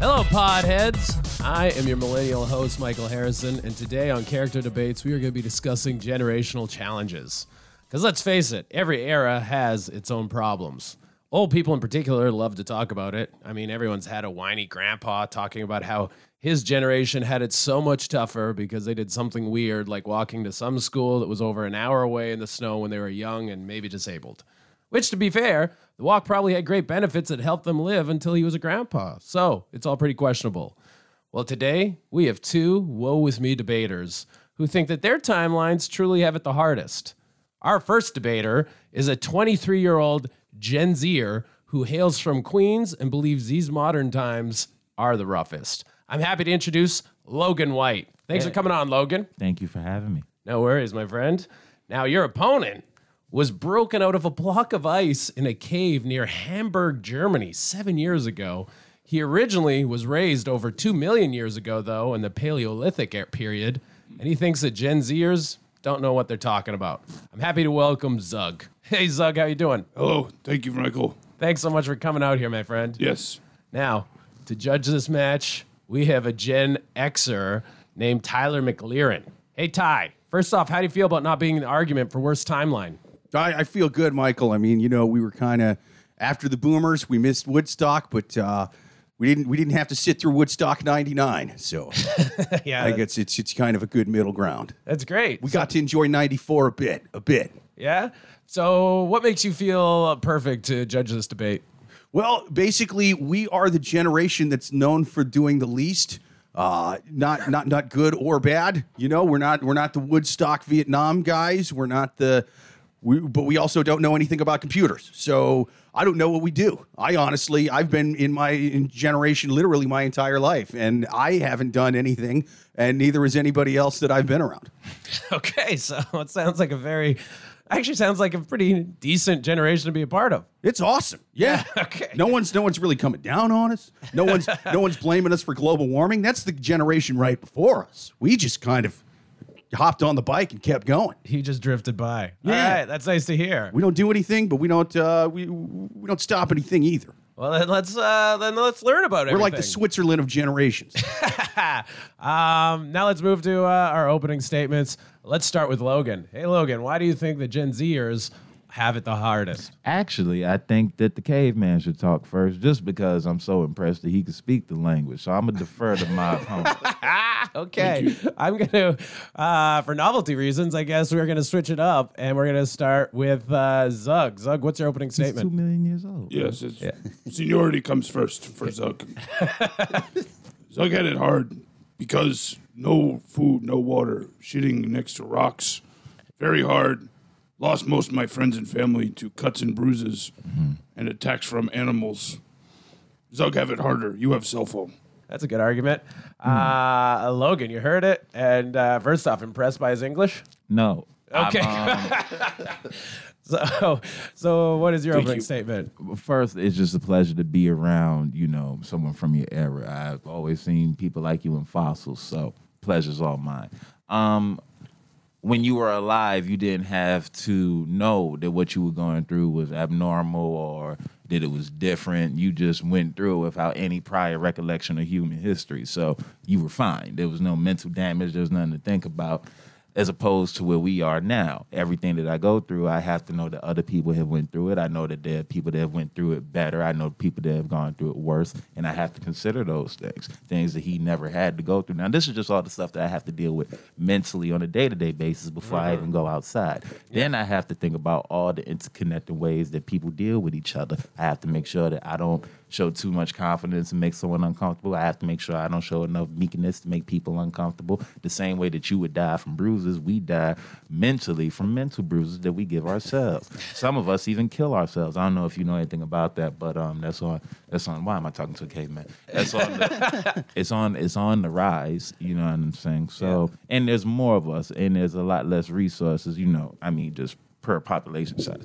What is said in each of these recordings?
Hello, podheads. I am your millennial host, Michael Harrison, and today on Character Debates, we are going to be discussing generational challenges. Because let's face it, every era has its own problems. Old people in particular love to talk about it. I mean, everyone's had a whiny grandpa talking about how his generation had it so much tougher because they did something weird, like walking to some school that was over an hour away in the snow when they were young and maybe disabled. Which, to be fair, the walk probably had great benefits that helped them live until he was a grandpa. So it's all pretty questionable. Well, today we have two woe with me debaters who think that their timelines truly have it the hardest. Our first debater is a 23 year old Gen Zer who hails from Queens and believes these modern times are the roughest. I'm happy to introduce Logan White. Thanks for coming on, Logan. Thank you for having me. No worries, my friend. Now, your opponent was broken out of a block of ice in a cave near Hamburg, Germany, seven years ago. He originally was raised over two million years ago, though, in the Paleolithic e- period, and he thinks that Gen Zers don't know what they're talking about. I'm happy to welcome Zug. Hey, Zug, how you doing? Hello, thank you, Michael. Thanks so much for coming out here, my friend. Yes, Now, to judge this match, we have a Gen Xer named Tyler McLearen. Hey, Ty. First off, how do you feel about not being in the argument for worst timeline? I, I feel good, Michael. I mean, you know, we were kind of after the boomers. We missed Woodstock, but uh, we didn't. We didn't have to sit through Woodstock '99. So yeah, I guess it's it's kind of a good middle ground. that's great. We got to enjoy '94 a bit, a bit. yeah. So, what makes you feel perfect to judge this debate? Well, basically, we are the generation that's known for doing the least. Uh, not not not good or bad. You know, we're not we're not the Woodstock Vietnam guys. We're not the we, but we also don't know anything about computers. So I don't know what we do. I honestly, I've been in my in generation literally my entire life, and I haven't done anything, and neither has anybody else that I've been around. Okay, so it sounds like a very, actually sounds like a pretty decent generation to be a part of. It's awesome. Yeah. Okay. No one's no one's really coming down on us. No one's no one's blaming us for global warming. That's the generation right before us. We just kind of hopped on the bike and kept going. He just drifted by. Yeah. All right, that's nice to hear. We don't do anything, but we don't uh, we we don't stop anything either. Well, then let's uh, then let's learn about it. We're like the Switzerland of generations. Um, now let's move to uh, our opening statements. Let's start with Logan. Hey, Logan, why do you think the Gen Zers have it the hardest? Actually, I think that the caveman should talk first, just because I'm so impressed that he could speak the language. So I'm gonna defer to my opponent. Okay, I'm gonna, uh, for novelty reasons, I guess we're gonna switch it up, and we're gonna start with uh, Zug. Zug, what's your opening He's two statement? million years old. yes. It's, Seniority comes first for Zug. Zug had it hard because no food, no water, shitting next to rocks. Very hard. Lost most of my friends and family to cuts and bruises and attacks from animals. Zug have it harder. You have cell phone. That's a good argument. Uh, Logan, you heard it, and uh, first off, impressed by his English. No. Okay. So, so what is your Thank opening you. statement? First, it's just a pleasure to be around, you know, someone from your era. I've always seen people like you in fossils, so pleasure's all mine. Um, when you were alive, you didn't have to know that what you were going through was abnormal or that it was different. You just went through it without any prior recollection of human history. So you were fine. There was no mental damage. There was nothing to think about. As opposed to where we are now, everything that I go through, I have to know that other people have went through it. I know that there are people that have went through it better. I know people that have gone through it worse, and I have to consider those things, things that he never had to go through. Now, this is just all the stuff that I have to deal with mentally on a day to day basis before I even go outside. Then I have to think about all the interconnected ways that people deal with each other. I have to make sure that I don't show too much confidence and make someone uncomfortable. I have to make sure I don't show enough meekness to make people uncomfortable. The same way that you would die from bruises, we die mentally from mental bruises that we give ourselves. Some of us even kill ourselves. I don't know if you know anything about that, but um, that's on that's on. Why am I talking to a caveman? That's on. The, it's on. It's on the rise. You know what I'm saying? So, and there's more of us, and there's a lot less resources. You know, I mean, just per population size.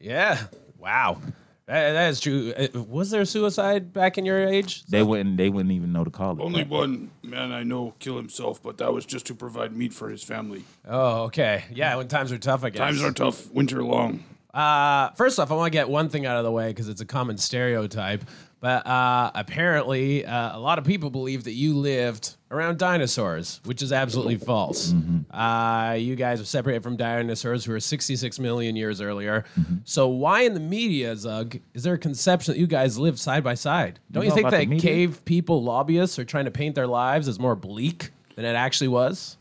Yeah. Wow. That, that is true. Uh, Was there suicide back in your age? They wouldn't. They wouldn't even know to call it. Only that. one man I know kill himself, but that was just to provide meat for his family. Oh, okay. Yeah, when times are tough, I guess. Times are tough, winter long. Uh, first off, I want to get one thing out of the way because it's a common stereotype. But uh, apparently, uh, a lot of people believe that you lived around dinosaurs, which is absolutely false. Uh, you guys are separated from dinosaurs who are 66 million years earlier. So, why in the media, Zug, is there a conception that you guys live side by side? Don't you, know think that cave people lobbyists are trying to paint their lives as more bleak than it actually was?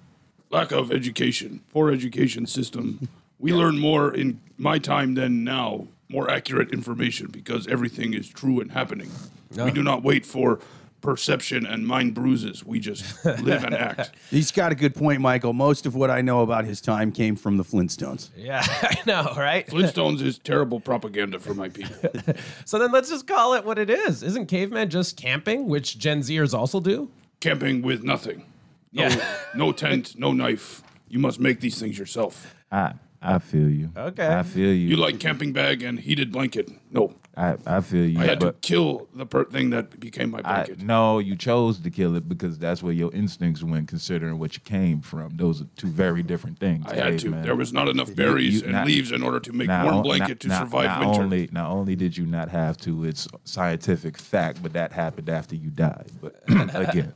Lack of education, poor education system. We learn more in my time than now, more accurate information because everything is true and happening. We do not wait for perception and mind bruises. We just live and act. He's got a good point, Michael. Most of what I know about his time came from the Flintstones. Yeah, I know, right? Flintstones is terrible propaganda for my people. So then let's just call it what it is. Isn't caveman just camping, which Gen Zers also do? Camping with nothing. No, Yeah. no tent, no knife. You must make these things yourself. I I feel you. Okay. I feel you. You like camping bag and heated blanket. No, I, I feel you. I had to but kill the per- thing that became my I, blanket. no, you chose to kill it because that's where your instincts went, considering what you came from. Those are two very different things. I had to. caveman. There was not enough berries you- and not- leaves in order to make Not warm blanket not- to not- survive not winter. Only, not only did you not have to, it's scientific fact, but that happened after you died. But again,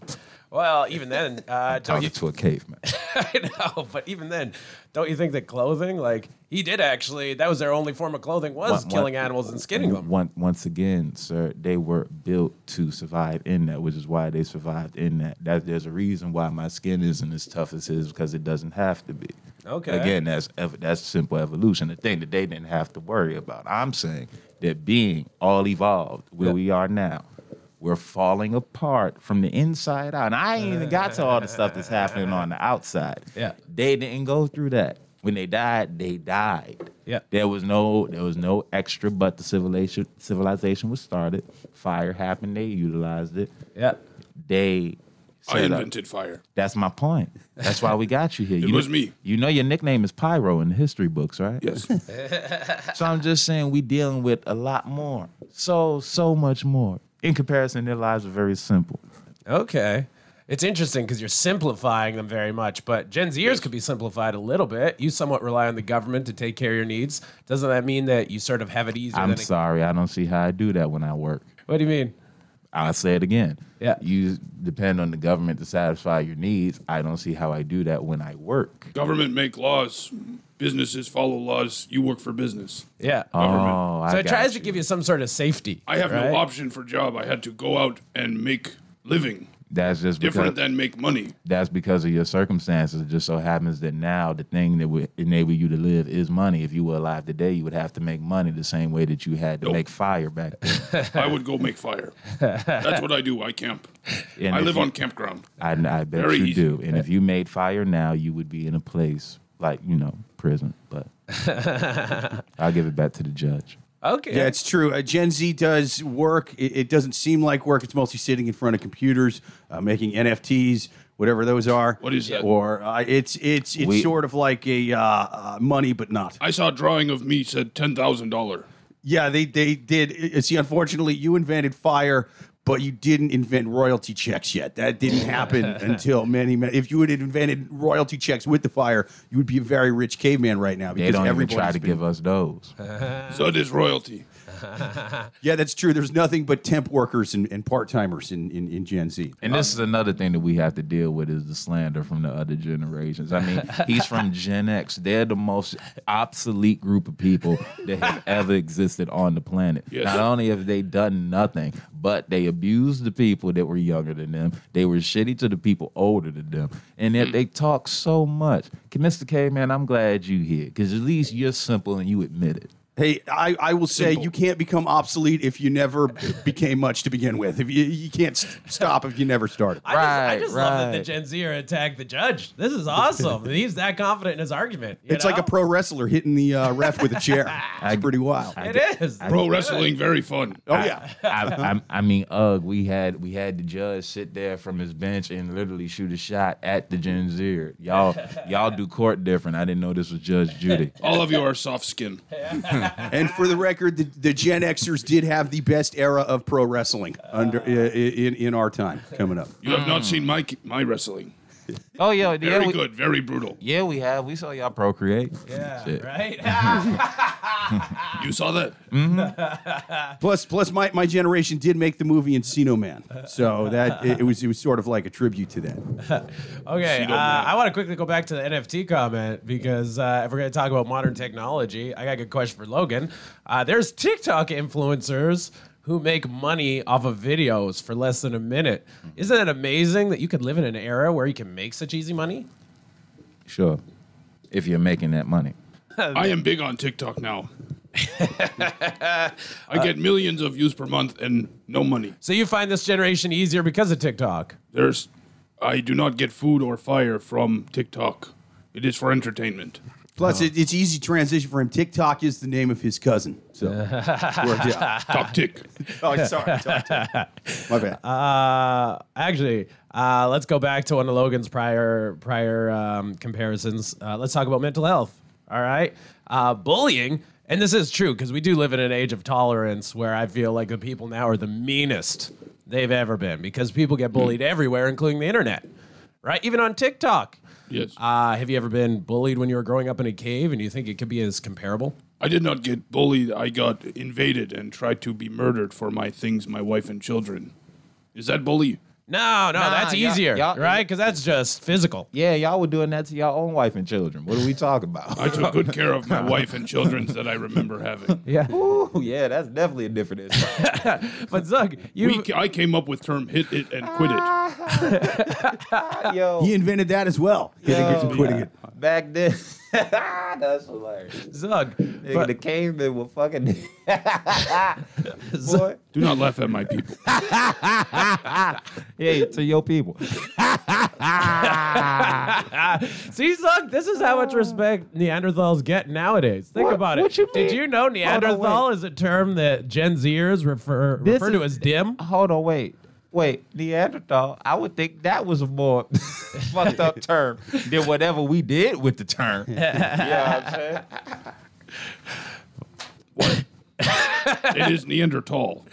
Well, even then, uh, don't you? to a caveman. I know, but even then, don't you think that clothing, like he did actually, that was their only form of clothing was what- killing animals and skinning them. Once, once again, sir, they were built to survive in that, which is why they survived in that. That there's a reason why my skin isn't as tough as his because it doesn't have to be. Okay. Again, that's ev- that's simple evolution. The thing that they didn't have to worry about. I'm saying that being all evolved where we are now. We're falling apart from the inside out. And I ain't even got to all the stuff that's happening on the outside. Yeah. They didn't go through that. When they died, they died. Yeah. There was no there was no extra but the civilization civilization was started. Fire happened, they utilized it. Yeah. They I set up- invented fire. That's my point. That's why we got you here. you was know, me. You know your nickname is Pyro in the history books, right? Yes. So I'm just saying we dealing with a lot more. So, so much more. In comparison, their lives are very simple. Okay. It's interesting because you're simplifying them very much, but Gen Zers could be simplified a little bit. You somewhat rely on the government to take care of your needs. Doesn't that mean that you sort of have it easier? I'm sorry, I don't see how I do that when I work. What do you mean? I'll say it again. Yeah. You depend on the government to satisfy your needs. I don't see how I do that when I work. Government make laws. Businesses follow laws. You work for business. Yeah. Government. Oh, I so it tries you. to give you some sort of safety. I have right? no option for job. I had to go out and make living. That's just because Different than make money. that's because of your circumstances. It just so happens that now the thing that would enable you to live is money. If you were alive today, you would have to make money the same way that you had to Nope. make fire back then. I would go make fire. That's what I do. I camp. And I live you- on campground. I, I bet Very you easy. do. And if you made fire now, you would be in a place like you know prison. But I'll give it back to the judge. Okay. Yeah, it's true. Uh, Gen Z does work. It, it doesn't seem like work. It's mostly sitting in front of computers, uh, making NFTs, whatever those are. What is that? Or uh, it's it's it's We- sort of like a uh, uh, money, but not. I saw a drawing of me said ten thousand dollar. Yeah, they they did. uh, See, unfortunately, you invented fire, but you didn't invent royalty checks yet. That didn't happen until many, many. If you had invented royalty checks with the fire, you would be a very rich caveman right now. They Because don't even try to been- give us those. So does royalty. Yeah, that's true. There's nothing but temp workers and, and part timers in, in, in Gen Z. And this is another thing that we have to deal with is the slander from the other generations. I mean, he's from Gen X. They're the most obsolete group of people that have ever existed on the planet. Yes. Not only have they done nothing, but they abused the people that were younger than them. They were shitty to the people older than them. And yet they talk so much. Mr. K, man, I'm glad you here because at least you're simple and you admit it. Hey, I, I will say Simple. you can't become obsolete if you never became much to begin with. If you you can't st- stop if you never started. I just, I Right, just love that the. Gen Zer attacked the judge. This is awesome. He's that confident in his argument. you It's like a pro wrestler hitting the uh, ref with a chair. It's pretty wild. It is. Pro wrestling, very fun. oh yeah. I, I, I mean, ugh, we had we had the judge sit there from his bench and literally shoot a shot at the Gen Zer. Y'all y'all do court different. I didn't know this was Judge Judy. All of you are soft skin. And for the record, the, the Gen Xers did have the best era of pro wrestling under in in our time coming up. You have not seen my my wrestling. Oh yeah, yeah, Very we, good, very brutal. yeah, we have. We saw y'all procreate. Yeah, Shit. right? You saw that? Plus, plus, my, my generation did make the movie Encino Man, so that it, it was it was sort of like a tribute to that. Okay, uh. I want to quickly go back to the NFT comment because uh, if we're going to talk about modern technology, I got a good question for Logan. Uh, there's TikTok influencers who make money off of videos for less than a minute. Mm-hmm. Isn't it amazing that you could live in an era where you can make such easy money? Sure, if you're making that money. I am big on TikTok now. I get millions of views per month and no money. So you find this generation easier because of TikTok? There's, I do not get food or fire from TikTok. It is for entertainment. Plus, it, it's easy transition for him. TikTok is the name of his cousin, so worked out. Top tick. Oh, sorry, my bad. Uh, actually, uh, let's go back to one of Logan's prior prior um, comparisons. Uh, let's talk about mental health. All right, uh, bullying, and this is true because we do live in an age of tolerance where I feel like the people now are the meanest they've ever been because people get bullied everywhere, including the internet. Right, even on TikTok. Yes. Uh, have you ever been bullied when you were growing up in a cave, and you think it could be as comparable? I did not get bullied. I got invaded and tried to be murdered for my things, my wife and children. Is that bully? No, no, Nah, that's y'all- easier, y'all- right? Because that's just physical. Yeah, y'all were doing that to your own wife and children. What are we talking about? I took good care of my wife and children that I remember having. Yeah, Ooh, yeah, that's definitely a different issue. but Zug, you We, I came up with term hit it and quit it. Yo, he invented that as well. Hitting it and quitting it. Back then, that's hilarious. Zug, Nigga, but- the cavemen were fucking. Boy, Do not laugh at my people. yeah, to your people. See, Zug, this is how much respect Neanderthals get nowadays. Think What- about it. what you Did you know Neanderthal is a term that Gen Zers refer This refer to is- as dim? Hold on, wait. Wait, Neanderthal, I would think that was a more fucked up term than whatever we did with the term. you know what I'm saying? What? It is Neanderthal.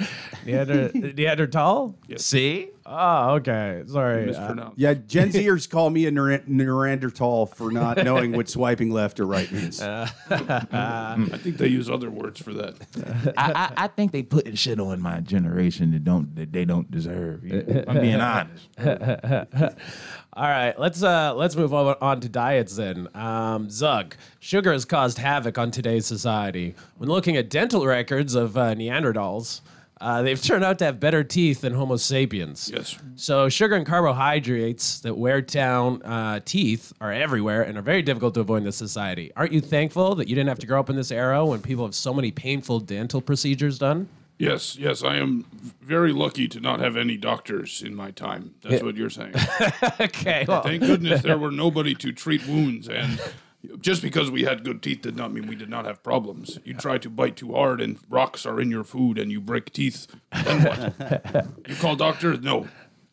Neander- Neanderthal? See? Oh, okay. Sorry. Uh, Mispronounced. Yeah, Gen Zers call me a Ner- Neanderthal for not knowing what swiping left or right means. I think they use other words for that. I, I, I think they putting shit on my generation that don't that they don't deserve. I'm being honest. All right, let's uh let's move on, on to diets then. Um, Zug, sugar has caused havoc on today's society. When looking at dental records of uh, Neanderthals, uh, they've turned out to have better teeth than Homo sapiens. Yes. So sugar and carbohydrates that wear down uh, teeth are everywhere and are very difficult to avoid in this society. Aren't you thankful that you didn't have to grow up in this era when people have so many painful dental procedures done? Yes, yes, I am very lucky to not have any doctors in my time. That's what you're saying. okay. well- Thank goodness there were nobody to treat wounds and just because we had good teeth did not mean we did not have problems. You try to bite too hard and rocks are in your food and you break teeth. Then what? you call doctor? No.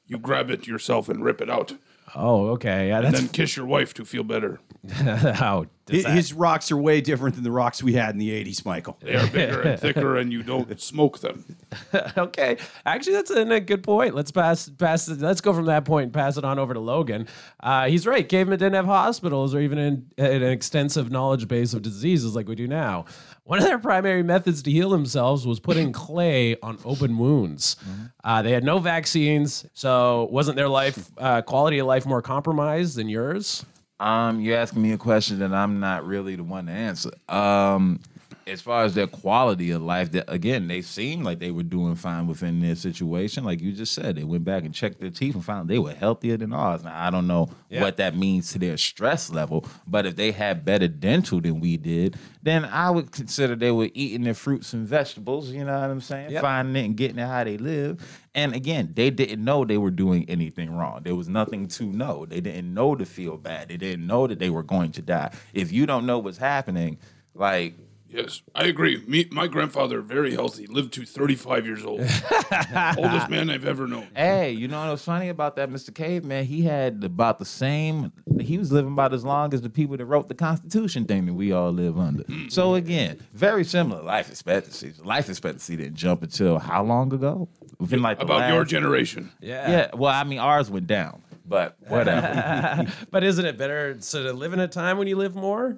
You grab it yourself and rip it out. oh, okay. Yeah, And then kiss your wife to feel better. how. Does Hi- that- His rocks are way different than the rocks we had in the 80s, Michael. They are bigger and thicker and you don't smoke them. okay, actually, that's a, a good point. Let's pass pass. Let's go from that point and pass it on over to Logan. Uh, he's right. Cavemen didn't have hospitals or even an, an extensive knowledge base of diseases like we do now. One of their primary methods to heal themselves was putting clay on open wounds. Uh, they had no vaccines, so wasn't their life uh, quality of life more compromised than yours? Um, you're asking me a question that I'm not really the one to answer. Um, as far as their quality of life, that again, they seemed like they were doing fine within their situation. Like you just said, they went back and checked their teeth and found they were healthier than ours. Now I don't know Yeah. what that means to their stress level, but if they had better dental than we did, then I would consider they were eating their fruits and vegetables. You know what I'm saying? Yep. Finding it and getting it how they live. And again, they didn't know they were doing anything wrong. There was nothing to know. They didn't know to feel bad. They didn't know that they were going to die. If you don't know what's happening, like Yes, I agree. Me, my grandfather, very healthy, lived to 35 years old. Oldest man I've ever known. Hey, you know what's funny about that, Mr. Cave, man? He had about the same. He was living about as long as the people that wrote the Constitution thing that we all live under. Hmm. So again, very similar life expectancy. Life expectancy didn't jump until how long ago? Within like the About your last- generation. Yeah. Well, I mean, ours went down, But whatever. But isn't it better to live in a time when you live more?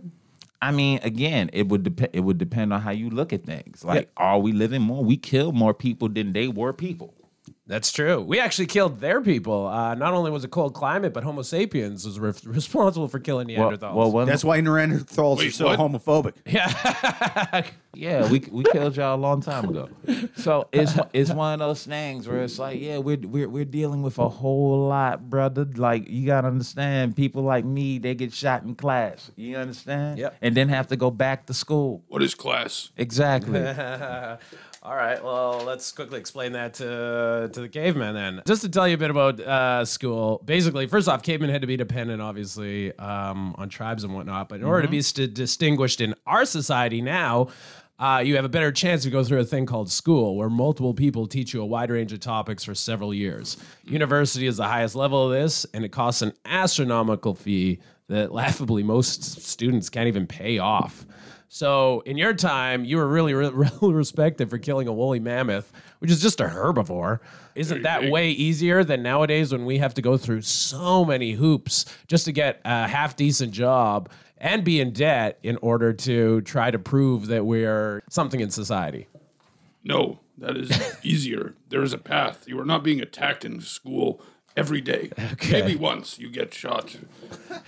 I mean, again, it would depend. It would depend on how you look at things. Like, are we living more? We kill more people than they were people. That's true. We actually killed their people. Uh, not only was it cold climate, but Homo sapiens was re- responsible for killing Well, Neanderthals. well, one, That's why Neanderthals are so what? homophobic. yeah, we we killed y'all a long time ago. So it's it's one of those things where it's like, yeah, we're we're we're dealing with a whole lot, brother. Like you gotta understand, people like me, they get shot in class. You understand? Yep. And then have to go back to school. What is class? Exactly. All right. Well, let's quickly explain that to to the caveman then. Just to tell you a bit about uh, school. Basically, first off, cavemen had to be dependent, obviously, um, on tribes and whatnot. But in order to be st- distinguished in our society now. Uh, you have a better chance to go through a thing called school, where multiple people teach you a wide range of topics for several years. University is the highest level of this, and it costs an astronomical fee that laughably most students can't even pay off. So in your time, you were really, really, really respected for killing a woolly mammoth, which is just a herbivore. Isn't that way easier than nowadays when we have to go through so many hoops just to get a half decent job and be in debt in order to try to prove that we're something in society? No, that is easier. There is a path. You are not being attacked in school every day. Okay. Maybe once you get shot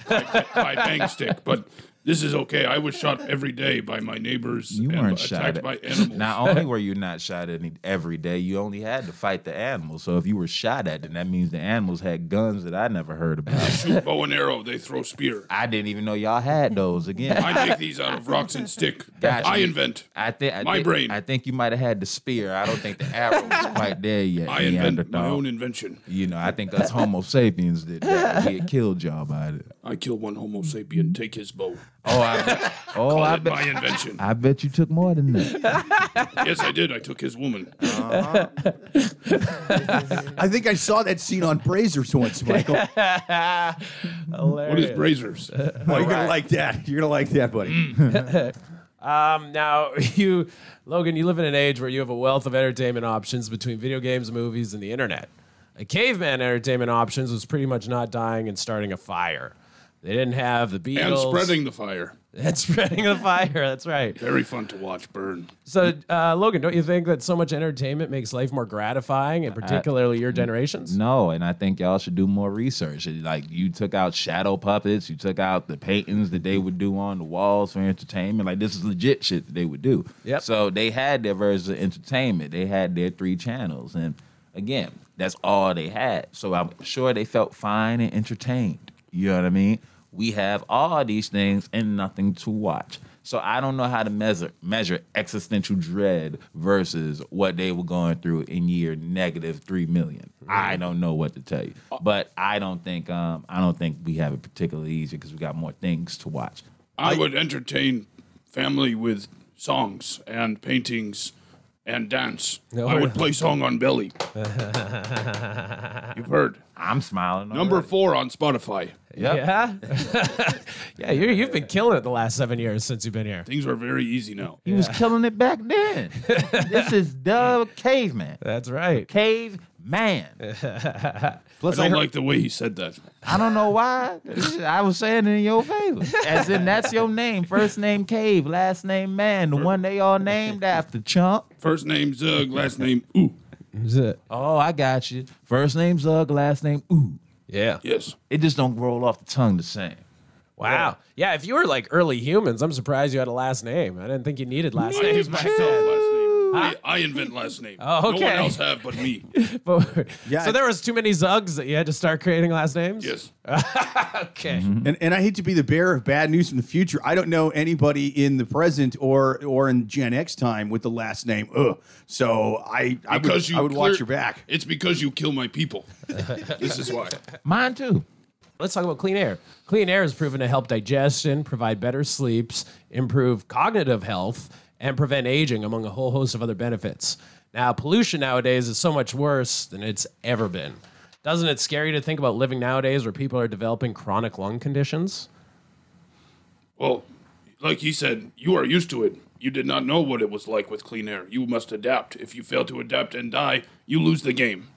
by, by bang stick, but this is okay. I was shot every day by my neighbors You and weren't attacked shot. by At, animals. not only were you not shot at any, every day, you only had to fight the animals. So if you were shot at, then that means the animals had guns that I never heard about. Shoot bow and arrow, they throw spear. I didn't even know y'all had those. Again, I make these out of rocks and stick. Gotcha. I invent. I think My brain. I think you might have had the spear. I don't think the arrow was quite there yet. I invent my own invention. You know, I think us Homo sapiens did that. We had killed y'all by it. I kill one Homo sapien, take his bow. Oh, I bet, oh, Call I it my invention. I bet you took more than that. yes, I did. I took his woman. I think I saw that scene on Brazzers once, Michael. What is Brazzers? Oh, you're gonna like that. You're gonna like that, buddy. Um, now, you, Logan, you live in an age where you have a wealth of entertainment options between video games, movies, and the internet. A caveman entertainment options was pretty much not dying and starting a fire. They didn't have the Beatles. and spreading the fire. And spreading the fire. That's right. Very fun to watch burn. So, uh, Logan, don't you think that so much entertainment makes life more gratifying, and particularly your generations? No, and I think y'all should do more research. Like you took out shadow puppets, you took out the paintings that they would do on the walls for entertainment. Like this is legit shit that they would do. Yep. So they had their version of entertainment. They had their three channels, and again, that's all they had. So I'm sure they felt fine and entertained. You know what I mean? We have all these things and nothing to watch. So I don't know how to measure measure existential dread versus what they were going through in year negative three million. I don't know what to tell you, but I don't think um, I don't think we have it particularly easy because we got more things to watch. I would entertain family with songs and paintings and dance. No. I would play song on belly. You've heard. I'm smiling. Number already. four on Spotify. Yep. Yeah, yeah. You, you've been killing it the last seven years since you've been here. Things are very easy now. He was killing it back then. this is the caveman. That's right. Cave man. I Plus, I don't heard, like the way he said that. I don't know why. I was saying it in your favor. As in, that's your name. First name Cave, last name Man. The one they all named after, chump. First name Zug, last name Ooh. Is it? Oh, I got you. First name Zug, last name Ooh. Yeah. Yes. It just don't roll off the tongue the same. Wow. Yeah. If you were like early humans, I'm surprised you had a last name. I didn't think you needed last I give names. myself last name. I, I invent last name. Oh, No one else have but me. But- Yeah, so there was too many Zugs that you had to start creating last names. Yes. Okay. Mm-hmm. and, and I hate to be the bearer of bad news from the future. I don't know anybody in the present or or in Gen X time with the last name. Ugh. So I I would, Because you I would clear- watch your back. It's because you kill my people. this is why. Mine too. Let's talk about clean air. Clean air is proven to help digestion, provide better sleeps, improve cognitive health, and prevent aging, among a whole host of other benefits. Now, pollution nowadays is so much worse than it's ever been. Doesn't it scare you to think about living nowadays where people are developing chronic lung conditions? Well, like he said, you are used to it. You did not know what it was like with clean air. You must adapt. If you fail to adapt and die, you lose the game.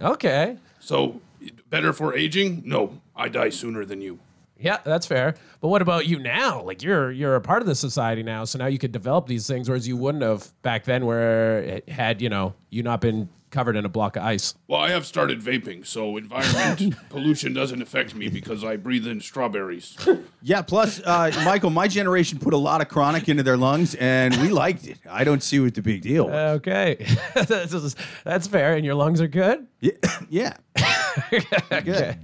Okay. So Better for aging? No, I die sooner than you. Yeah, that's fair. But what about you now? Like you're you're a part of the society now, so now you could develop these things, whereas you wouldn't have back then, where it had you know you not been covered in a block of ice. Well, I have started vaping, so environment pollution doesn't affect me because I breathe in strawberries. Yeah. Plus, uh, Michael, my generation put a lot of chronic into their lungs, and we liked it. I don't see what the big deal. was. Okay, that's, that's fair. And your lungs are good. yeah. yeah. Good.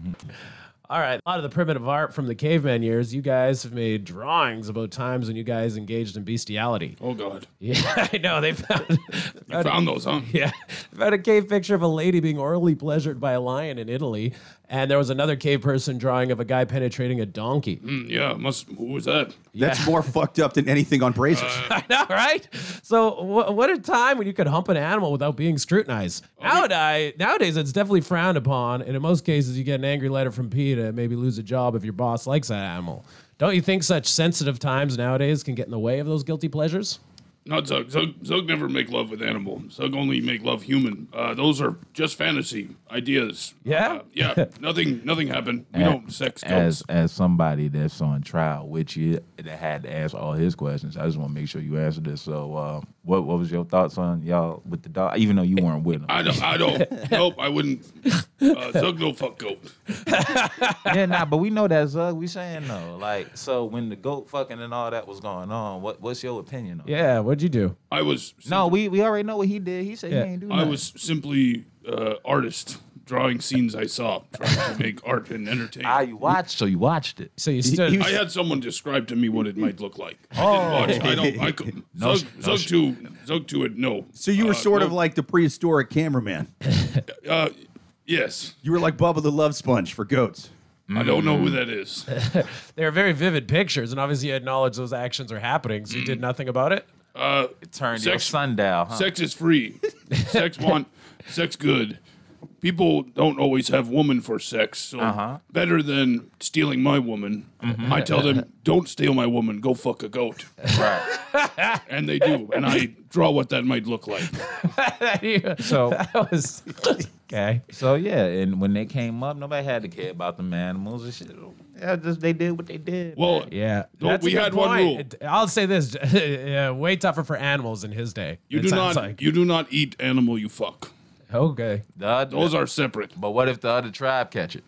All right. A lot of the primitive art from the caveman years, you guys have made drawings about times when you guys engaged in bestiality. Oh God, Yeah, I know. They found, you found those, huh? yeah, found a cave picture of a lady being orally pleasured by a lion in Italy. And there was another cave person drawing of a guy penetrating a donkey. Mm, yeah, must. Who was that? That's more fucked up than anything on Brazzers. I know, right? So, wh- what a time when you could hump an animal without being scrutinized. Nowadays, nowadays, it's definitely frowned upon, and in most cases, you get an angry letter from PETA and maybe lose a job if your boss likes that animal. Don't you think such sensitive times nowadays can get in the way of those guilty pleasures? Not Zug. Zug. Zug never make love with animal. Zug only make love human. Uh, those are just fantasy ideas. Yeah? Uh, yeah. nothing. Nothing happened. We don't sex as goats. as somebody that's on trial with you that had to ask all his questions. I just want to make sure you answer this. So, uh, what what was your thoughts on y'all with the dog? Even though you weren't with him. I don't. I don't. nope. I wouldn't. Uh, Zug no fuck goat. yeah, nah, but we know that Zug. We saying no. Like, so when the goat fucking and all that was going on, what what's your opinion on? it? Yeah, what'd you do? I was. No, we we already know what he did. He said Yeah. he ain't do I nothing. was simply uh, artist drawing scenes I saw, trying to make art and entertain. Ah, you watched, so you watched it. So you stood. I had someone describe to me what it might look like. I didn't watch. I don't. I could. No Zug, no Zug sh- to Zug to it. No. So you were Uh, sort of like the prehistoric cameraman. Uh, yes. You were like Bubba the Love Sponge for goats. I don't know who that is. they are very vivid pictures, and obviously you acknowledged those actions are happening, so you did nothing about it. Uh, It turned your Sex- sundial, huh? sex is free. sex want. Sex good. People don't always have woman for sex, so Uh-huh. better than stealing my woman. Mm-hmm. I tell them, don't steal my woman. Go fuck a goat, Right. and they do. And I draw what that might look like. So that was okay. so yeah, and when they came up, nobody had to care about the animals and shit. Yeah, just they did what they did. Well, Yeah, Well, that's we good had one rule. I'll say this: uh, way tougher for animals in his day. you it do not. Like. You do not eat animal you fuck. Okay. the other, Those are separate. But what if the other tribe catch it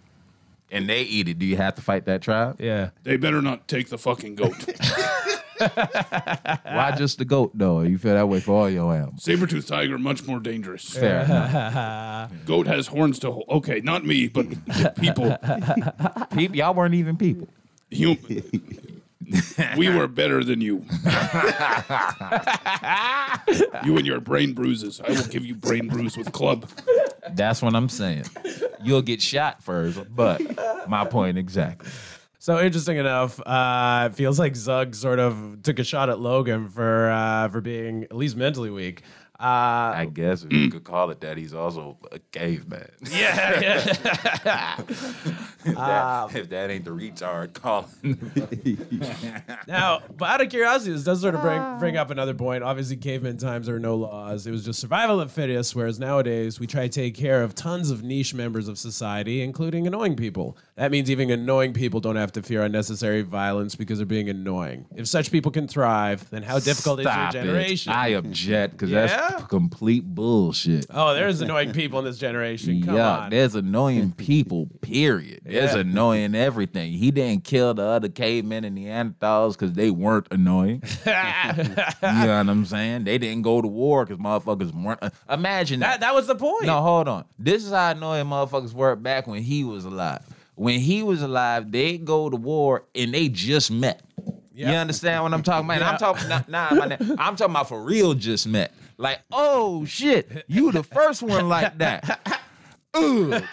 and they eat it? Do you have to fight that tribe? Yeah. They better not take the fucking goat. Why just the goat though? You feel that way for all your animals? Saber-toothed tiger much more dangerous. Fair enough. Goat has horns to hold. Okay, not me, but people. People, y'all weren't even people. Hum- we were better than you. you and your brain bruises. I will give you brain bruise with club. That's what I'm saying. You'll get shot first, but my point exactly. So interesting enough, uh, it feels like Zug sort of took a shot at Logan for uh, for being at least mentally weak. Uh, I guess if you mm. could call it that, he's also a caveman. yeah, yeah. if, that, um, if that ain't the retard calling. Now, but out of curiosity, this does sort of bring bring ah. up another point. Obviously, caveman times there were no laws; it was just survival of the fittest. Whereas nowadays, we try to take care of tons of niche members of society, including annoying people. That means even annoying people don't have to fear unnecessary violence because they're being annoying. If such people can thrive, then how difficult Stop is your generation? it. generation? I object because Yeah? that's p- complete bullshit. oh, there's annoying people in this generation. Come yeah, on. there's annoying people, period. There's Yeah. annoying everything. He didn't kill the other cavemen and Neanderthals because they weren't annoying. you know what I'm saying? They didn't go to war because motherfuckers weren't. uh, imagine that that was the point. No, hold on. This is how annoying motherfuckers were back when he was alive. When he was alive, they go to war and they just met. You understand what I'm talking about? And Yeah. I'm talking nah, nah, I'm talking about for real just met. Like, oh shit, you the first one like that. Ugh.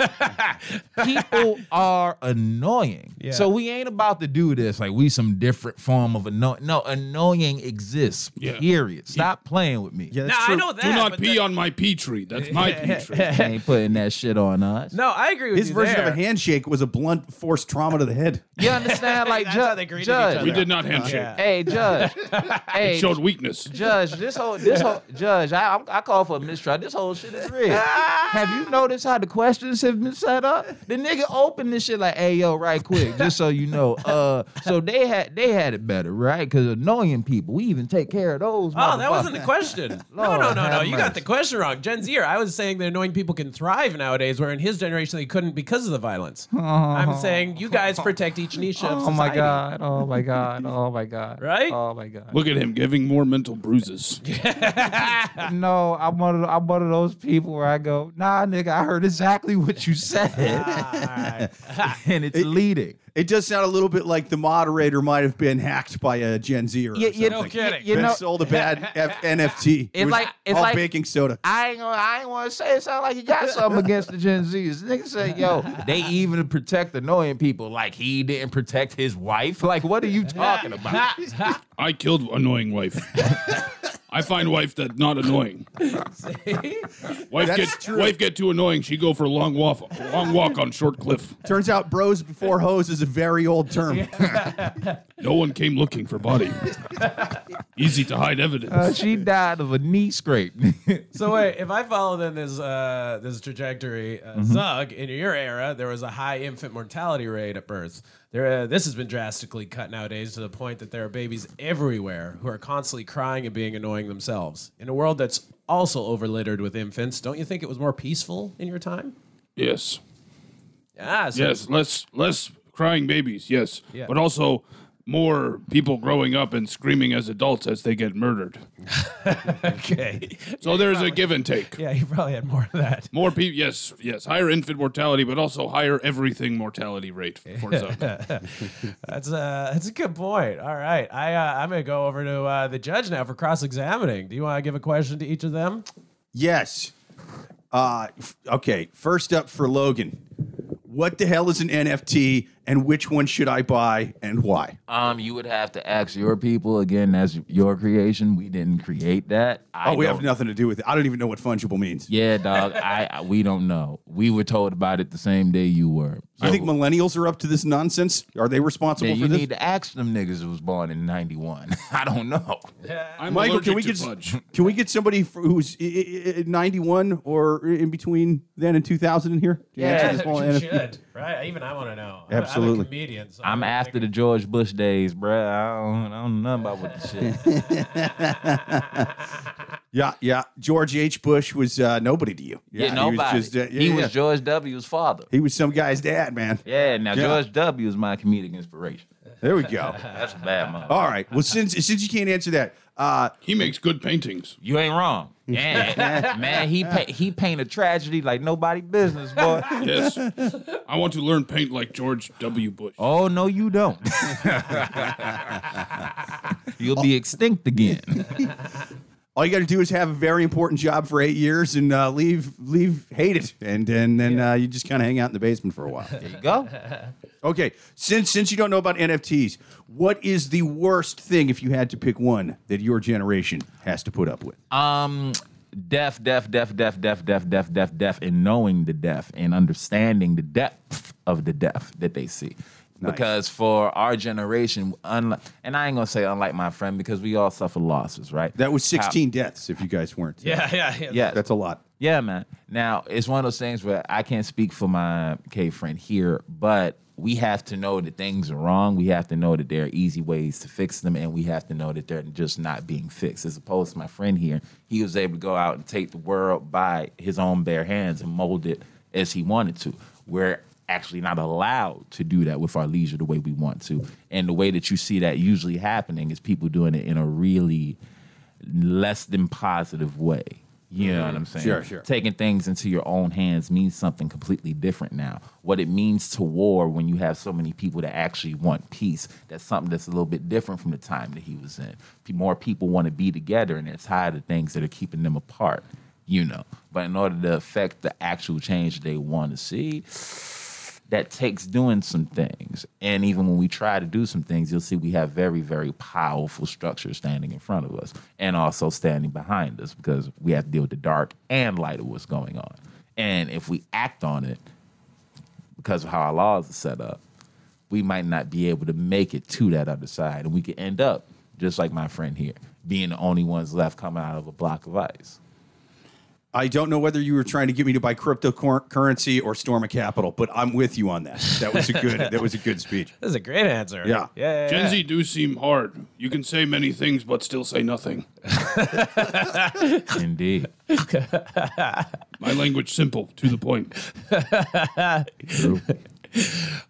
People are annoying. Yeah. So we ain't about to do this like we some different form of annoying. No, annoying exists. Yeah. Period. Stop playing with me. Yeah, no, that's I know that. Do not pee that- on my pea tree. That's my pea tree. ain't putting that shit on us. No, I agree with His you version there. of a handshake was a blunt force trauma to the head. You understand? Like, That's ju- how they greeted each judge. other. We did not handshake. Yeah. Hey, judge. hey, Showed weakness. judge. This whole, this whole, judge. I, I call for a mistrial. This whole shit is real. Have you noticed how the questions have been set up. The nigga opened this shit like, "Hey yo, right quick, just so you know." Uh, so they had they had it better, right? Because annoying people, we even take care of those. Oh, that wasn't the motherfuckers. question. no, no, no, no. have You got the question wrong. Gen Zer, I was saying that annoying people can thrive nowadays, where in his generation they couldn't because of the violence. I'm saying you guys protect each niche of Oh my god! Oh my god! Oh my god! Right? Oh my god! Look at him giving more mental bruises. No, I'm one of I'm one of those people where I go, Nah, nigga, I heard exactly what you said, and it's leading. It does sound a little bit like the moderator might have been hacked by a Gen Zer. Or You, you, No kidding. You Been know, sold a bad F- NFT. It It's was like- it's all like- baking soda. I ain't gonna, I ain't want to say it sound like you got something against the Gen Zs. Nigga said, yo, they even protect annoying people. Like he didn't protect his wife. Like, what are you talking about? I killed annoying wife. I find wife that not annoying. Wife That's get true. wife get too annoying. She go for a long walk, long walk on short cliff. Turns out bros before hoes is a very old term. No one came looking for body. Easy to hide evidence. Uh, she died of a knee scrape. So wait, if I follow then this uh, this trajectory, uh, Zug, in your era, there was a high infant mortality rate at birth. There, uh, this has been drastically cut nowadays to the point that there are babies everywhere who are constantly crying and being annoying themselves. In a world that's also overlittered with infants, don't you think it was more peaceful in your time? Yes. Yeah. So Yes. Less less crying babies. Yes. Yeah. But also more people growing up and screaming as adults as they get murdered. Okay. So there's a give and take. Yeah, you probably had more of that. More people, yes, yes, higher infant mortality, but also higher everything mortality rate for Zug. That's a that's a good point. All right, I uh, I'm gonna go over to uh, the judge now for cross examining. Do you want to give a question to each of them? Yes. Uh, f- okay. First up for Logan. What the hell is an NFT and which one should I buy and why? um, you would have to ask your people again. That's your creation. We didn't create that. I Oh, we have nothing to do with it. I don't even know what fungible means. Yeah, dog. I, I we don't know. We were told about it the same day you were. You think millennials are up to this nonsense? Are they responsible Yeah, for you this? need to ask them niggas who was born in '91. I don't know. I'm Michael, can allergic we to get fudge. can we get somebody who's i- i- i- 91 or in between then and 2000 in here? to answer Yeah, this you should, right? Even I want to know. I'm Absolutely. I'm a comedian. So I'm after the George Bush days, bruh. I don't, I don't know nothing about what the shit. Yeah, yeah. George H. Bush was uh, nobody to you. Yeah, he nobody. was just uh, yeah, he yeah. was George W.'s father. he was some guy's dad, man. Yeah, now Yeah. George W. is my comedic inspiration. There we go. That's a bad mother. All right. Well, since since you can't answer that, uh, He makes good paintings. You ain't wrong. Yeah, man, he pa- he paint a tragedy like nobody business, boy. Yes. I want to learn paint like George W. Bush. Oh no, you don't. You'll be extinct again. All you got to do is have a very important job for eight years and uh, leave leave hate it, and and then uh, you just kind of hang out in the basement for a while. There you go. Okay, since since you don't know about NFTs, what is the worst thing if you had to pick one that your generation has to put up with? Um, deaf, deaf, deaf, deaf, deaf, deaf, deaf, deaf, deaf, and knowing the deaf and understanding the depth of the deaf that they see. Because for our generation, unlike, and I ain't gonna say unlike my friend, because we all suffer losses, right? That was How- 16 deaths. If you guys weren't, Yeah, yeah, yeah. Yeah, that's a lot. Yeah, man. Now it's one of those things where I can't speak for my K friend here, but we have to know that things are wrong. We have to know that there are easy ways to fix them, and we have to know that they're just not being fixed. As opposed to my friend here, he was able to go out and take the world by his own bare hands and mold it as he wanted to. We're actually not allowed to do that with our leisure the way we want to. And the way that you see that usually happening is people doing it in a really less than positive way. You know what I'm mm. saying? Sure, sure. Taking things into your own hands means something completely different now. What it means to war when you have so many people that actually want peace, that's something that's a little bit different from the time that he was in. More people want to be together and they're tired of things that are keeping them apart, you know. But in order to affect the actual change they want to see, that takes doing some things. And even when we try to do some things, you'll see we have very, very powerful structures standing in front of us and also standing behind us because we have to deal with the dark and light of what's going on. And if we act on it because of how our laws are set up, we might not be able to make it to that other side. And we could end up, just like my friend here, being the only ones left coming out of a block of ice. I don't know whether you were trying to get me to buy cryptocurrency or storm a Capitol, but I'm with you on that. That was a good. that was a good speech. That is a great answer. Yeah. Yeah. yeah, Gen yeah. Z do seem hard. You can say many things, but still say nothing. Indeed. My language simple, to the point. True.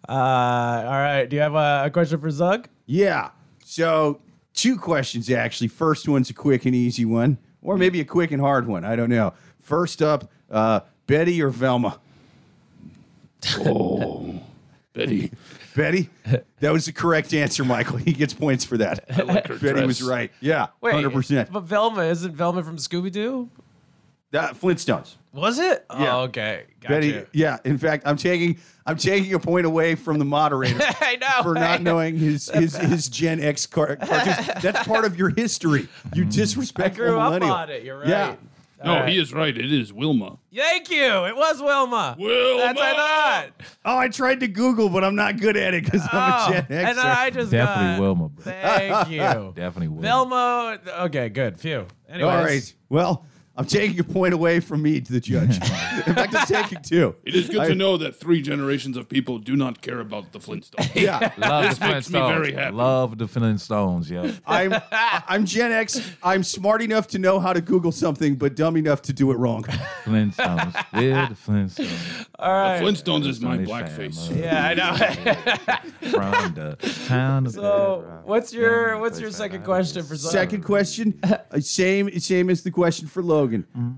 Uh, all right. Do you have a, a question for Zug? Yeah. So two questions actually. First one's a quick and easy one, or maybe a quick and hard one. I don't know. First up, uh, Betty or Velma? Oh, Betty. Betty. That was the correct answer, Michael. He gets points for that. I like her Betty was right. Yeah, Wait, hundred percent. But Velma isn't Velma from Scooby Doo? That Flintstones. Was it? Yeah. Oh, okay. Gotcha. Betty. Yeah. In fact, I'm taking I'm taking a point away from the moderator. I know. for not knowing his his, his Gen X car- cartoons. That's part of your history. You disrespect. I disrespectful grew up on it. You're right. Yeah. No, All right. he is right. It is Wilma. Thank you. It was Wilma. Wilma! That's what I thought. Oh, I tried to Google, but I'm not good at it because I'm Oh, a Gen Xer. and I just Definitely got, Wilma, bro. Thank you. Definitely Wilma. Velma. Okay, good. Phew. Anyways. All right. Well, I'm taking a point away from me to the judge. In fact, I'm taking two. It is good I- to know that three generations of people do not care about the Flintstones. Yeah. Love This the makes me Flintstones. very happy. Love the Flintstones, yo. I'm I'm Gen X. I'm smart enough to know how to Google something, but dumb enough to do it wrong. Flintstones. Yeah, the Flintstones. All right. Flintstones is my blackface. yeah, I know. From the town of so, Bedrock. what's your what's your second question for Zug? Second question, uh, same same as the question for Logan.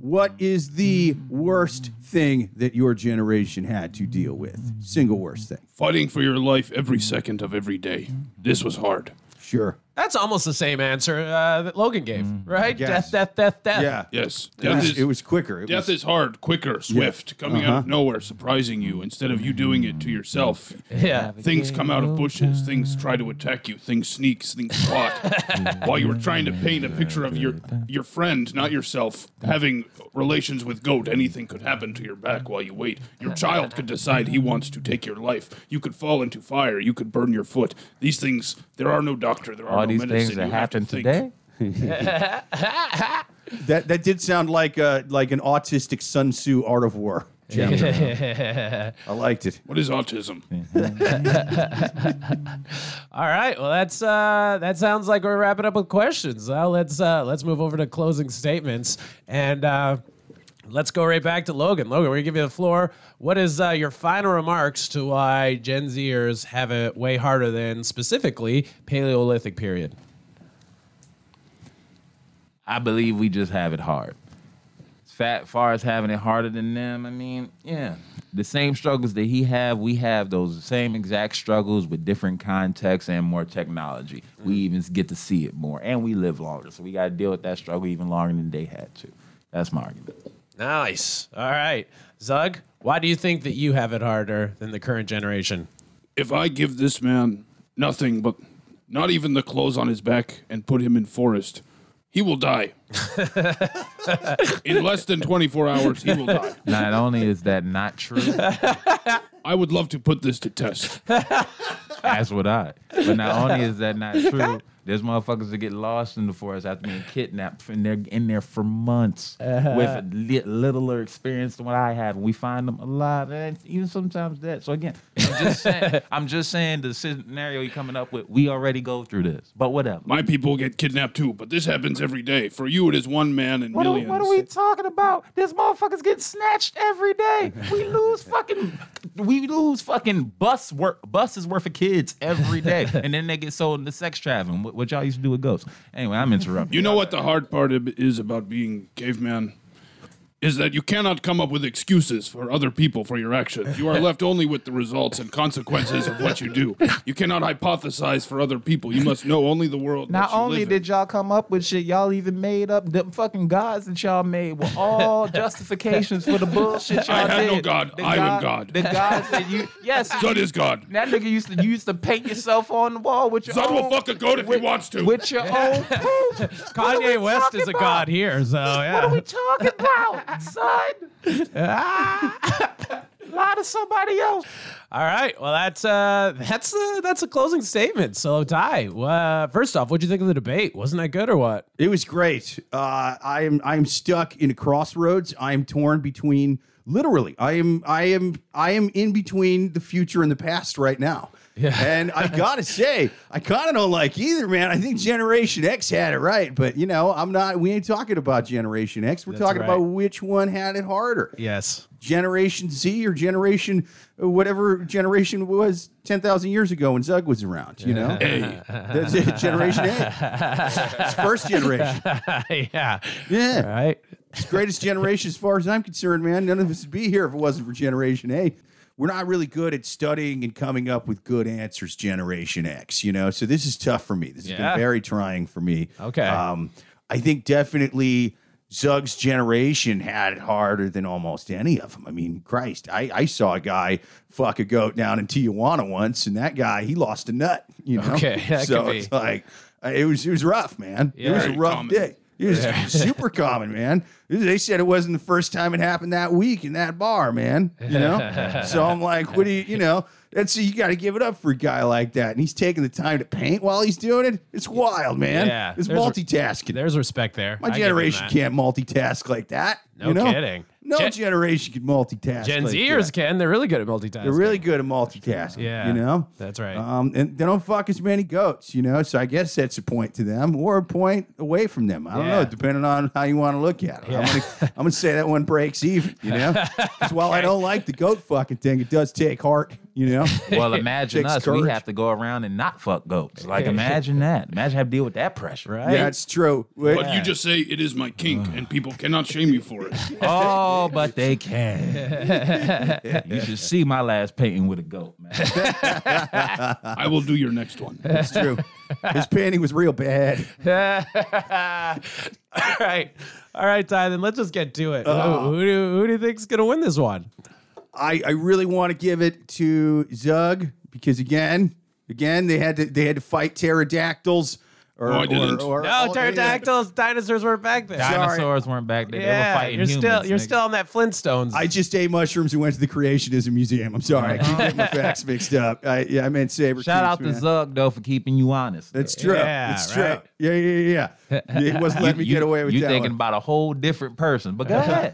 What is the worst thing that your generation had to deal with? Single worst thing. Fighting for your life every second of every day. This was hard. Sure. That's almost the same answer uh, that Logan gave, right? guess. Death, death, death, death. Yeah. Yes. It Death was, is, it was quicker. It death was, is hard, quicker, swift, coming out of nowhere, surprising you instead of you doing it to yourself. Yeah. Things come out of bushes. Things try to attack you. Things sneak. Things plot. While you were trying to paint a picture of your your friend, not yourself, having relations with goat, anything could happen to your back while you wait. Your child could decide he wants to take your life. You could fall into fire. You could burn your foot. These things. There are no doctor. There are All no these things that You to happen today. that that did sound like uh like an autistic Sun Tzu Art of War. chapter. I liked it. What is autism? All right. Well, that's uh, that sounds like we're wrapping up with questions. Well, let's uh, let's move over to closing statements and uh, let's go right back to Logan. Logan, we're gonna give you the floor. What is uh, your final remarks to why Gen Zers have it way harder than specifically Paleolithic period? I believe we just have it hard. As fat far as having it harder than them, I mean, yeah. The same struggles that he have, we have those same exact struggles with different contexts and more technology. We even get to see it more, and we live longer, so we got to deal with that struggle even longer than they had to. That's my argument. Nice. All right, Zug. Why do you think that you have it harder than the current generation? If I give this man nothing but not even the clothes on his back and put him in forest, he will die. in less than 24 hours, he will die. Not only is that not true, I would love to put this to test. That's what I. But not only is that not true, there's motherfuckers that get lost in the forest after being kidnapped, and they're in there for months uh-huh. with li- littler experience than what I had. We find them alive, and even sometimes that. So again, I'm just saying, I'm just saying the scenario you're coming up with. We already go through this, but whatever. My people get kidnapped too, but this happens every day. For you, it is one man in What are, millions. what are we talking about? This motherfuckers get snatched every day. We lose fucking, we lose fucking bus work, buses worth of kids every day, and then they get sold into sex trafficking. What, y'all used to do with ghosts? Anyway, I'm interrupting. You know what the hard part is about being caveman? Is that you cannot come up with excuses for other people for your actions. You are left only with the results and consequences of what you do. You cannot hypothesize for other people. You must know only the world. Not that you only live did in. y'all come up with shit, y'all even made up the fucking gods that y'all made were all justifications for the bullshit y'all I had did. no god. The I am God. The gods that you yes. Son is God. That nigga used to you used to paint yourself on the wall with your Son will own, fuck a goat if he wants to. with your own poop. What we Kanye West is a about? god here, so yeah. What are we talking about, son? A lot to somebody else. All right. Well, that's uh, that's uh, that's a closing statement. So, Ty, uh, first off, what'd you think of the debate? Wasn't that good or what? It was great. Uh, I am I am stuck in a crossroads. I am torn between literally. I am I am I am in between the future and the past right now. Yeah. And I gotta say, I kind of don't like either, man. I think Generation X had it right, but you know, I'm not. We ain't talking about Generation X. We're That's talking right. about which one had it harder. Yes. Generation Z or Generation uh, whatever generation was ten thousand years ago when Zug was around. You know, that's it. Generation A. It's first generation. yeah. Yeah. All right. It's greatest generation as far as I'm concerned, man. None of us would be here if it wasn't for Generation A. We're not really good at studying and coming up with good answers, Generation X, you know? So this is tough for me. This has Yeah. been very trying for me. Okay. Um, I think definitely Zug's generation had it harder than almost any of them. I mean, Christ, I, I saw a guy fuck a goat down in Tijuana once, and that guy, he lost a nut, you know? Okay, that so could be. it's like, it was, it was rough, man. It was a rough common. day. It was super common, man. They said it wasn't the first time it happened that week in that bar, man. You know, so I'm like, what do you, you know? That's you got to give it up for a guy like that, and he's taking the time to paint while he's doing it. It's wild, man. Yeah, it's there's- multitasking. There's respect there. My I generation can't multitask like that. No you know? kidding. No Gen- generation can multitask. Gen like Zers that. can. They're really good at multitasking. They're really good at multitasking. Yeah. you know. That's right. Um, and they don't fuck as many goats, you know. So I guess that's a point to them, or a point away from them. I don't know, depending on how you want to look at it. I'm, Yeah. gonna, I'm gonna say that one breaks even, you know. Because while I don't like the goat fucking thing, it does take heart, you know. Well, imagine us. courage. We have to go around and not fuck goats. Like, imagine that. Imagine having to deal with that pressure. right. Yeah, it's true. Wait, But you just say it is my kink, and people cannot shame you for it. Oh, but they can. you should see my last painting with a goat, man. I will do your next one. it's true. His painting was real bad. All right. All right, Ty, then let's just get to it. Uh. who, who do, who do you think's going to win this one? I, I really want to give it to Zug because again, again they had to they had to fight pterodactyls. Or, No, I didn't. Or, or, No, or- pterodactyls, dinosaurs weren't back there. Dinosaurs weren't back there. they were fighting you're humans. still you're nigga. still on that Flintstones. I just ate mushrooms and went to the Creationism Museum. I'm sorry, I keep getting my facts mixed up. I, yeah, I meant saber. Shout out tooths, to. Zug though for keeping you honest. That's true. Yeah, it's right. true. Yeah, yeah, yeah, yeah. He wasn't letting me get away with you that. thinking one. about a whole different person. But go ahead.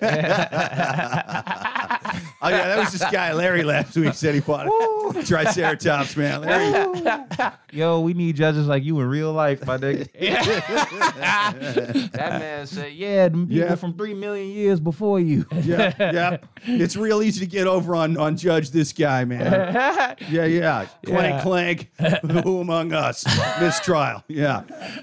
Oh yeah, that was this guy Larry last week said he fought a Triceratops, man. Larry, Yo, we need judges like you in real life, my nigga. that man said, yeah, them people Yeah. from three million years before you. yeah, yeah. It's real easy to get over on on Judge this guy, man. Yeah, yeah. Clank, Yeah. clank. Who among us? Mistrial. Yeah.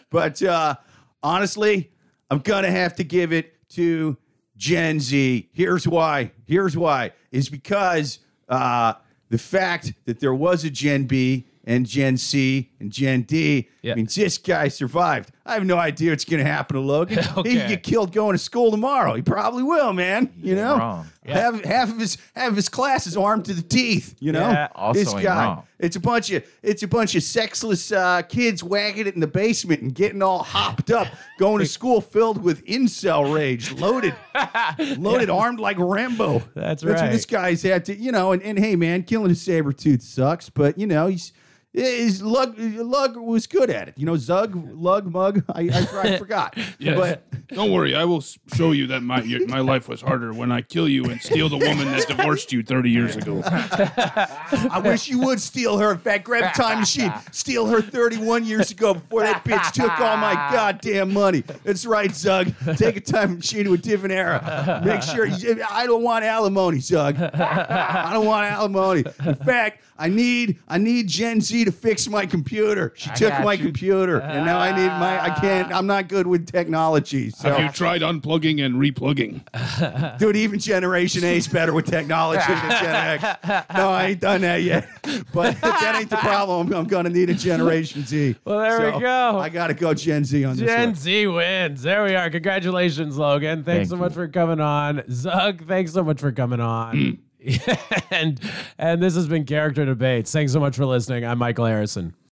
But uh, honestly, I'm gonna have to give it to Gen Z. Here's why. Here's why. Is because uh, the fact that there was a Gen B and Gen C and Gen D Yeah. means this guy survived. I have no idea what's going to happen to Logan. He could get killed going to school tomorrow. He probably will, man. You know, wrong. half half of his half of his class is armed to the teeth. You know, Yeah. Also this guy. wrong. It's a bunch of it's a bunch of sexless uh, kids wagging it in the basement and getting all hopped up, going to school filled with incel rage, loaded, loaded, armed like Rambo. That's That's what this guy's had to, you know. And, and hey, man, killing a saber tooth sucks, but you know he's. His lug, lug was good at it. You know, Zug, lug, mug. I, I, I forgot. Yes. But Don't worry, I will show you that my your, my life was harder when I kill you and steal the woman that divorced you 30 years ago. I wish you would steal her. In fact, grab a time machine, steal her 31 years ago before that bitch took all my goddamn money. That's right, Zug. Take a time machine to a different era. Make sure you, I don't want alimony, Zug. I don't want alimony. In fact, I need I need Gen Z to fix my computer. She took got my you. computer, and now I need my. I can't. I'm not good with technology. So, Have you tried unplugging and replugging? dude, even Generation A is better with technology than Gen X. No, I ain't done that yet. But that ain't the problem. I'm, I'm gonna need a Generation Z. Well, there we go. I gotta go Gen Z on this Gen one. Z wins. There we are. Congratulations, Logan. Thanks Thank so you. much for coming on. Zug, thanks so much for coming on. Mm. and and this has been Character Debates. Thanks so much for listening. I'm Michael Harrison.